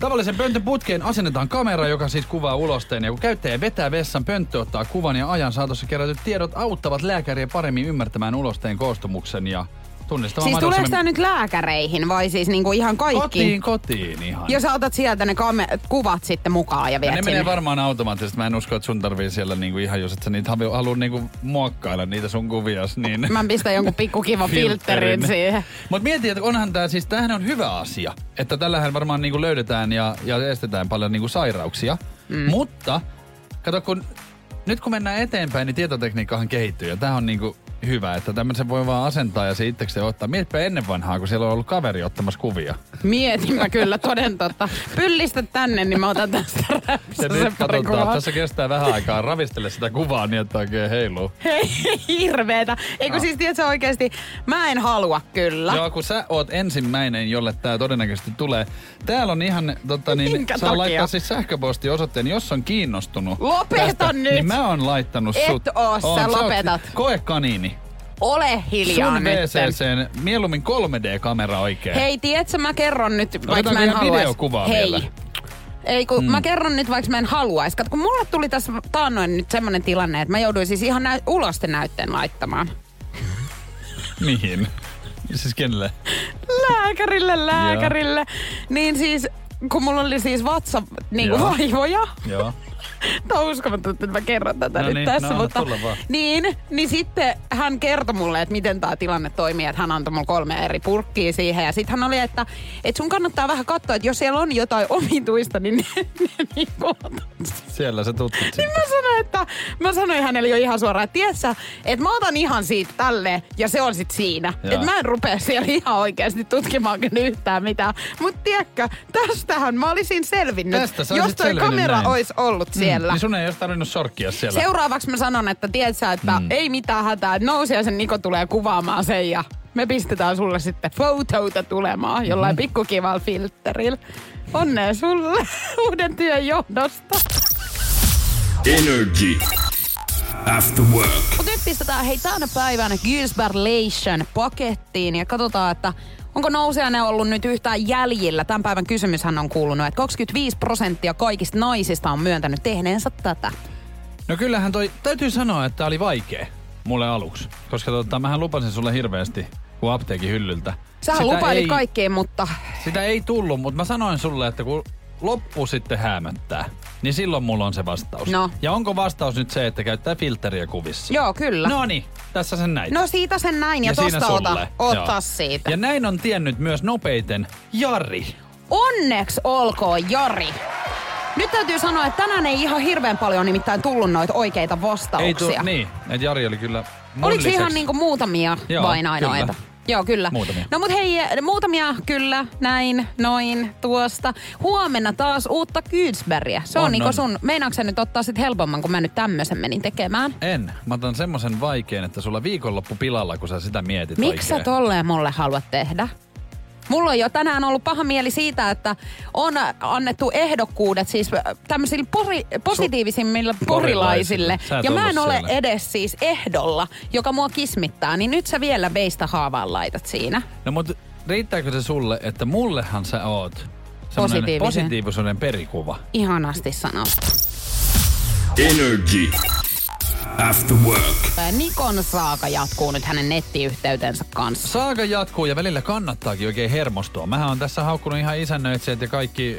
Tavallisen pöntön putkeen asennetaan kamera, joka siis kuvaa ulosteen. Ja kun käyttäjä vetää vessan, pönttö ottaa kuvan ja ajan saatossa kerätyt tiedot auttavat lääkäriä paremmin ymmärtämään ulosteen koostumuksen ja tunnistamaan Siis tuleeko tää nyt lääkäreihin vai siis niinku ihan kaikki? Kotiin, kotiin ihan. Ja sä otat sieltä ne kame- kuvat sitten mukaan ja viet ne sinne. menee varmaan automaattisesti. Mä en usko, että sun tarvii siellä niinku ihan, jos et sä niitä halu- halua niinku muokkailla niitä sun kuvias, niin... Mä pistän jonkun pikkukivan filterin siihen. Mutta mieti, että onhan tämä siis, tämähän on hyvä asia. Että tällähän varmaan niinku löydetään ja, ja estetään paljon niinku sairauksia. Mm. Mutta, kato kun, nyt kun mennään eteenpäin, niin tietotekniikkahan kehittyy. Ja tämä on niinku hyvä, että tämmöisen voi vaan asentaa ja se itsekseen ottaa. Mietipä ennen vanhaa, kun siellä on ollut kaveri ottamassa kuvia. Mietin mä kyllä toden totta. Pyllistä tänne, niin mä otan tästä räpsäsen nyt pari katsotaan, kuvaa. tässä kestää vähän aikaa ravistele sitä kuvaa niin, että oikein heiluu. Hei, hirveetä. Eikö siis tiedätkö oikeesti, mä en halua kyllä. Joo, kun sä oot ensimmäinen, jolle tää todennäköisesti tulee. Täällä on ihan, tota niin, Minkä saa takia? laittaa siis sähköpostiosoitteen, jos on kiinnostunut. Lopeta tästä, nyt! Niin mä oon laittanut Et sut. oo, sä oot lopetat. Koekaniini. Ole hiljaa Sun. VCCn mieluummin 3D-kamera oikein. Hei, tiedätkö, mä kerron nyt, vaikka mä en ihan haluais. videokuvaa Hei. vielä? Ei, kun mm. mä kerron nyt, vaikka mä en haluaisi. Kato, kun mulle tuli tässä taannoin nyt semmonen tilanne, että mä jouduin siis ihan nä- ulosten näytteen laittamaan. Mihin? Siis kenelle? Lääkärille, lääkärille. Niin siis, kun mulla oli siis vatsa niinku Joo. vaivoja. Joo. Tämä on uskomatonta, että mä kerron tätä No nyt niin, tässä. no mutta, niin, niin sitten hän kertoi mulle, että miten tämä tilanne toimii, että hän antoi mulle kolme eri purkkiä siihen. Ja sitten hän oli, että, että sun kannattaa vähän katsoa, että jos siellä on jotain omituista, niin ne, ne niinku Siellä sä tutkit niin sitten. mä sanoin, että mä sanoin hänelle jo ihan suoraan, että tiedätkö, että mä otan ihan siitä tälle ja se on sit siinä. Että mä en rupea siellä ihan oikeasti tutkimaan yhtään mitään. Mutta tiedätkö, tästähän mä olisin selvinnyt, Tästä jos toi kamera olisi ollut siellä. Mm, niin sun ei olisi tarvinnut sorkkia siellä. Seuraavaksi mä sanon, että tiedätkö, että mm. ei mitään hätää, että nousi ja sen Niko tulee kuvaamaan sen ja me pistetään sulle sitten fotouta tulemaan jollain Mhm. pikkukivalla filterillä. Onnea sulle uuden työn johdosta. Energy. After work. Mut nyt pistetään hei tänä päivänä Gilsberlation pakettiin ja katsotaan, että onko nousijainen ollut nyt yhtään jäljillä. Tämän päivän kysymyshän on kuulunut, että 25 prosenttia kaikista naisista on myöntänyt tehneensä tätä. No kyllähän toi, täytyy sanoa, että oli vaikea mulle aluksi. Koska tota, mähän lupasin sulle hirveästi kuin apteekin hyllyltä. Sähän Sitä lupailit ei- kaikkeen, mutta Sitä ei tullut, mutta mä sanoin sulle, että kun loppu sitten häämöttää, niin silloin mulla on se vastaus. No. Ja onko vastaus nyt se, että käyttää filteriä kuvissa? joo, kyllä. No niin, tässä sen näit. No siitä sen näin ja, siinä tosta ota, ota siitä. Ja näin on tiennyt myös nopeiten Jari. Onneksi olkoon Jari. Nyt täytyy sanoa, että tänään ei ihan hirveän paljon nimittäin tullut noita oikeita vastauksia. Ei tuu, niin, että Jari oli kyllä Oliko ihan niinku muutamia Joo, vain ainoita? kyllä. Joo, kyllä. Muutamia. No mut hei, muutamia kyllä, näin, noin, tuosta. Huomenna taas uutta Kyydsbergiä. Se on, On, niinku sun, meinaatko sä nyt ottaa sit helpomman, kun mä nyt tämmösen menin tekemään? En. Mä otan semmosen vaikean, että sulla viikonloppu pilalla, kun sä sitä mietit Miksi sä tolleen mulle haluat tehdä? Mulla on jo tänään ollut paha mieli siitä, että on annettu ehdokkuudet siis tämmöisille pori, positiivisimmille porilaisille. Ja mä en ole siellä. edes siis ehdolla, joka mua kismittaa. Niin nyt sä vielä veistä haavaan laitat siinä. No mut riittääkö se sulle, että mullehan sä oot positiivisuuden perikuva? Ihanasti sanottu. Energy. After work. Nikon saaka jatkuu nyt hänen nettiyhteytensä kanssa. Saaga jatkuu ja välillä kannattaakin oikein hermostua. Mähän on tässä haukkunut ihan isännöitsijät ja kaikki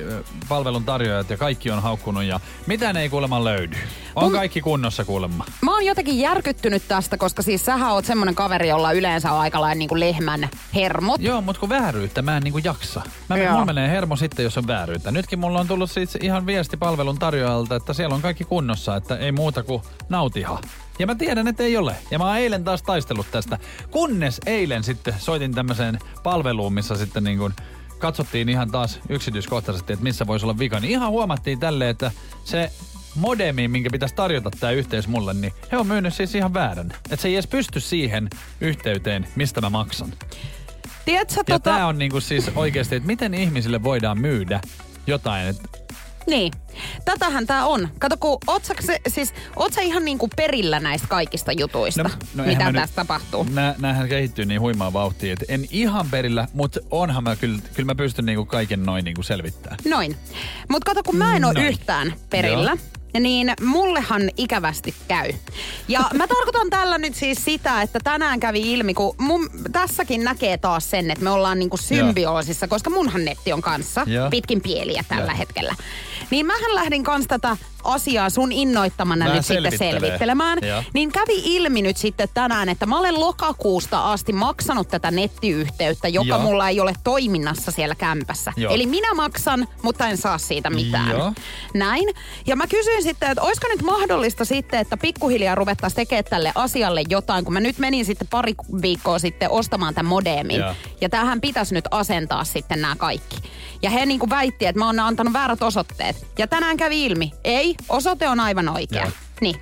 palvelun tarjoajat ja kaikki on haukkunut ja mitään ei kuulemma löydy. On Mun- kaikki kunnossa kuulemma. Mä oon jotenkin järkyttynyt tästä, koska siis sähän oot semmonen kaveri, jolla yleensä on aika lailla niin kuin lehmän hermot. Joo, mutta kun vääryyttä mä en niinku jaksa. Mä, Joo. mulla menee hermo sitten, jos on vääryyttä. Nytkin mulla on tullut siis ihan viesti palvelun tarjoajalta, että siellä on kaikki kunnossa, että ei muuta kuin nautiha. Ja mä tiedän, että ei ole. Ja mä oon eilen taas taistellut tästä. Kunnes eilen sitten soitin tämmöiseen palveluun, missä sitten niin kuin katsottiin ihan taas yksityiskohtaisesti, että missä voisi olla vika. Niin ihan huomattiin tälle, että se modemi, minkä pitäisi tarjota tämä yhteys mulle, niin he on myynyt siis ihan väärän. Että se ei edes pysty siihen yhteyteen, mistä mä maksan. Tiedätkö, Ja tota... tämä on niinku siis oikeasti, että miten ihmisille voidaan myydä jotain. Et, Niin. Tätähän tää on. Kato, kun oot sä, siis, oot sä ihan niinku perillä näistä kaikista jutuista, no eihän mitä mä nyt- tässä tapahtuu? nää, näähän kehittyy niin huimaa vauhtia, että en ihan perillä, mutta onhan mä kyllä, kyllä mä pystyn niinku kaiken noin niinku selvittämään. Noin. Mutta kato, kun mä en ole yhtään perillä, niin mullehan ikävästi käy. Ja mä tarkoitan tällä nyt siis sitä, että tänään kävi ilmi, kun mun, tässäkin näkee taas sen, että me ollaan niinku symbioosissa, koska munhan netti on kanssa Joo. pitkin pieliä tällä Joo. hetkellä. Niin mähän lähdin kans tätä asiaa sun innoittamana nyt sitten selvittelemään. Joo. Niin kävi ilmi nyt sitten tänään, että mä olen lokakuusta asti maksanut tätä nettiyhteyttä, joka Joo. mulla ei ole toiminnassa siellä kämpässä. Joo. Eli minä maksan, mutta en saa siitä mitään. Joo. Näin. Ja mä kysyin sitten, että olisiko nyt mahdollista sitten, että pikkuhiljaa ruvettaisiin tekemään tälle asialle jotain, kun mä nyt menin sitten pari viikkoa sitten ostamaan tämän modeemin. Joo. Ja tähän pitäisi nyt asentaa sitten nämä kaikki. Ja he niin kuin väitti, että mä oon antanut väärät osoitteet. Ja tänään kävi ilmi, ei, osoite on aivan oikea. Joo. Niin.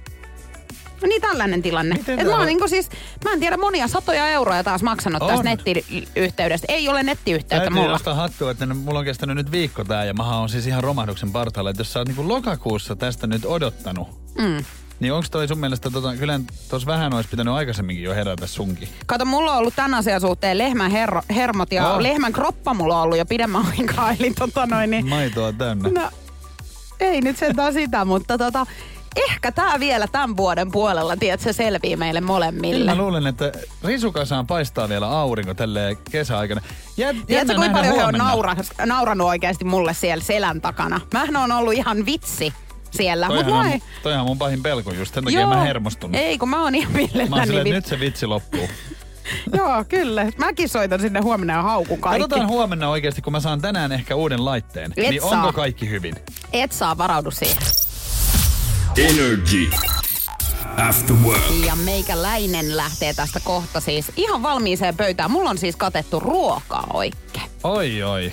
No niin tällainen tilanne. Miten Et mä, oon niinku siis, mä en tiedä monia satoja euroja taas maksanut On. tästä nettiyhteydestä. Ei ole nettiyhteyttä Täytyy mulla. nostaa hattua, että mulla on kestänyt nyt viikko tää ja mä oon siis ihan romahduksen partaalla. Että jos sä oot niinku lokakuussa tästä nyt odottanut, Mm. niin onko toi sun mielestä, tota, kyllä tuossa vähän olisi pitänyt aikaisemminkin jo herätä sunkin. Kato, mulla on ollut tämän asian suhteen lehmän herro, hermot ja Oh. lehmän kroppa mulla on ollut jo pidemmän aikaa. Eli tota noin, niin, Maitoa täynnä. no, ei nyt sentään sitä, mutta tota, ehkä tää vielä tämän vuoden puolella, tiedätkö, selvii meille molemmille. Kyllä mä luulen, että risukasaan paistaa vielä aurinko tälleen kesäaikana. Jä, Tiedätkö, kuinka paljon he on huomenna. naura, nauranut oikeasti mulle siellä selän takana? Mähän on ollut ihan vitsi siellä. Mut Toihan mua on, ei, toihan on mun pahin pelko just, sen takia mä hermostun. Ei, kun mä oon ihan Mä oon silleen, vit- nyt se vitsi loppuu. Joo, kyllä. Mäkin soitan sinne huomenna ja haukun kaikki. Katsotaan huomenna oikeasti, kun mä saan tänään ehkä uuden laitteen. Et niin saa. onko kaikki hyvin? Et saa varaudu siihen. Energy. After work. Ja meikäläinen lähtee tästä kohta siis ihan valmiiseen pöytään. Mulla on siis katettu ruokaa oikein. Oi oi.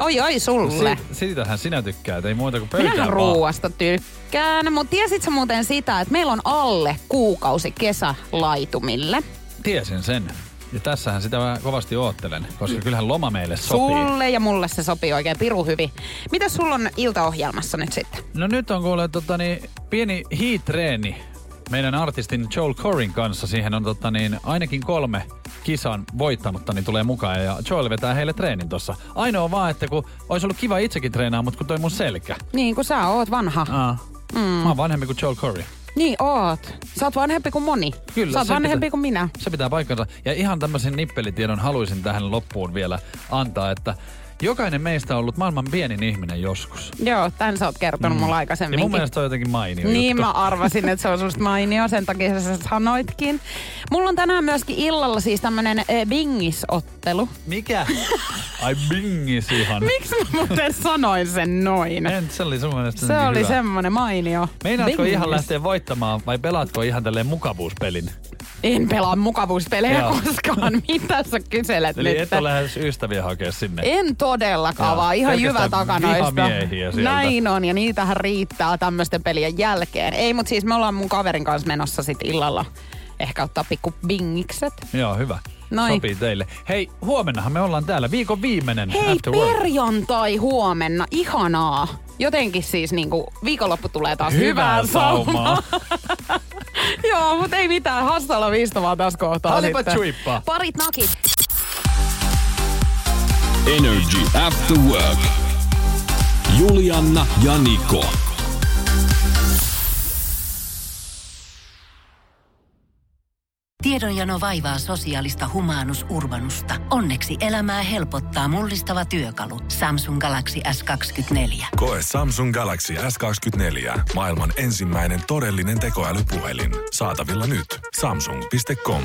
Oi oi sulle. Si- siitähän sinä tykkäät, ei muuta kuin pöytään Minähän vaan. ruuasta tykkään, mutta tiesit sä muuten sitä, että meillä on alle kuukausi kesälaitumille? Tiesin sen. Ja tässähän sitä mä kovasti oottelen, koska kyllähän loma meille sopii. Sulle ja mulle se sopii oikein piru hyvin. Mitä sulla on iltaohjelmassa nyt sitten? No nyt on kuule tota, niin, pieni hiitreeni meidän artistin Joel Corin kanssa. Siihen on tota, niin, ainakin kolme kisan voittanutta niin tulee mukaan ja Joel vetää heille treenin tossa. Ainoa vaan, että kun olisi ollut kiva itsekin treenaa, mutta kun toi mun selkä. Niin, kun sä oot vanha. Aa. Mm. Mä oon vanhempi kuin Joel Corey. Niin oot. Sä oot vanhempi kuin moni. Kyllä, Sä oot vanhempi pitää- kuin minä. Se pitää paikkansa. Ja ihan tämmöisen nippelitiedon haluaisin tähän loppuun vielä antaa, että jokainen meistä on ollut maailman pienin ihminen joskus. Joo, tän sä oot kertonut mm. mulle Ja aikaisemminkin. mun mielestä on jotenkin mainio Niin juttu. mä arvasin, että se on susta mainio, sen takia sä sanoitkin. Mulla on tänään myöskin illalla siis tämmönen äh, bingisottelu. Mikä? Ai bingis ihan. Miksi mä muuten sanoin sen noin? En, se oli sun mielestä Se oli hyvä. semmonen mainio. Meinaatko Bingis. ihan lähteä voittamaan vai pelaatko ihan tälleen mukavuuspelin? En pelaa mukavuuspelejä Joo. koskaan. Mitä sä kyselet Eli nyt? et ole lähes ystäviä hakea sinne. En todellakaan, vaan ihan jyvä takanoista. Näin on, ja niitähän riittää tämmöisten pelien jälkeen. Ei, mutta siis me ollaan mun kaverin kanssa menossa sit illalla ehkä ottaa pikku bingikset. Joo, hyvä. Noin. Sopii teille. Hei, huomennahan me ollaan täällä. Viikon viimeinen Hei, After Work. perjantai huomenna. Ihanaa. Jotenkin siis niinku viikonloppu tulee taas Hyvää hyvää saumaa. Joo, mutta ei mitään. Hassalla viistomaa tässä kohtaa Olipa sitten. chuippaa. Parit nakit. Energy After Work. Julianna ja Niko. Tiedonjano vaivaa sosiaalista humanus urbanusta. Onneksi elämää helpottaa mullistava työkalu. Samsung Galaxy S24. Koe Samsung Galaxy S24. Maailman ensimmäinen todellinen tekoälypuhelin. Saatavilla nyt. Samsung.com.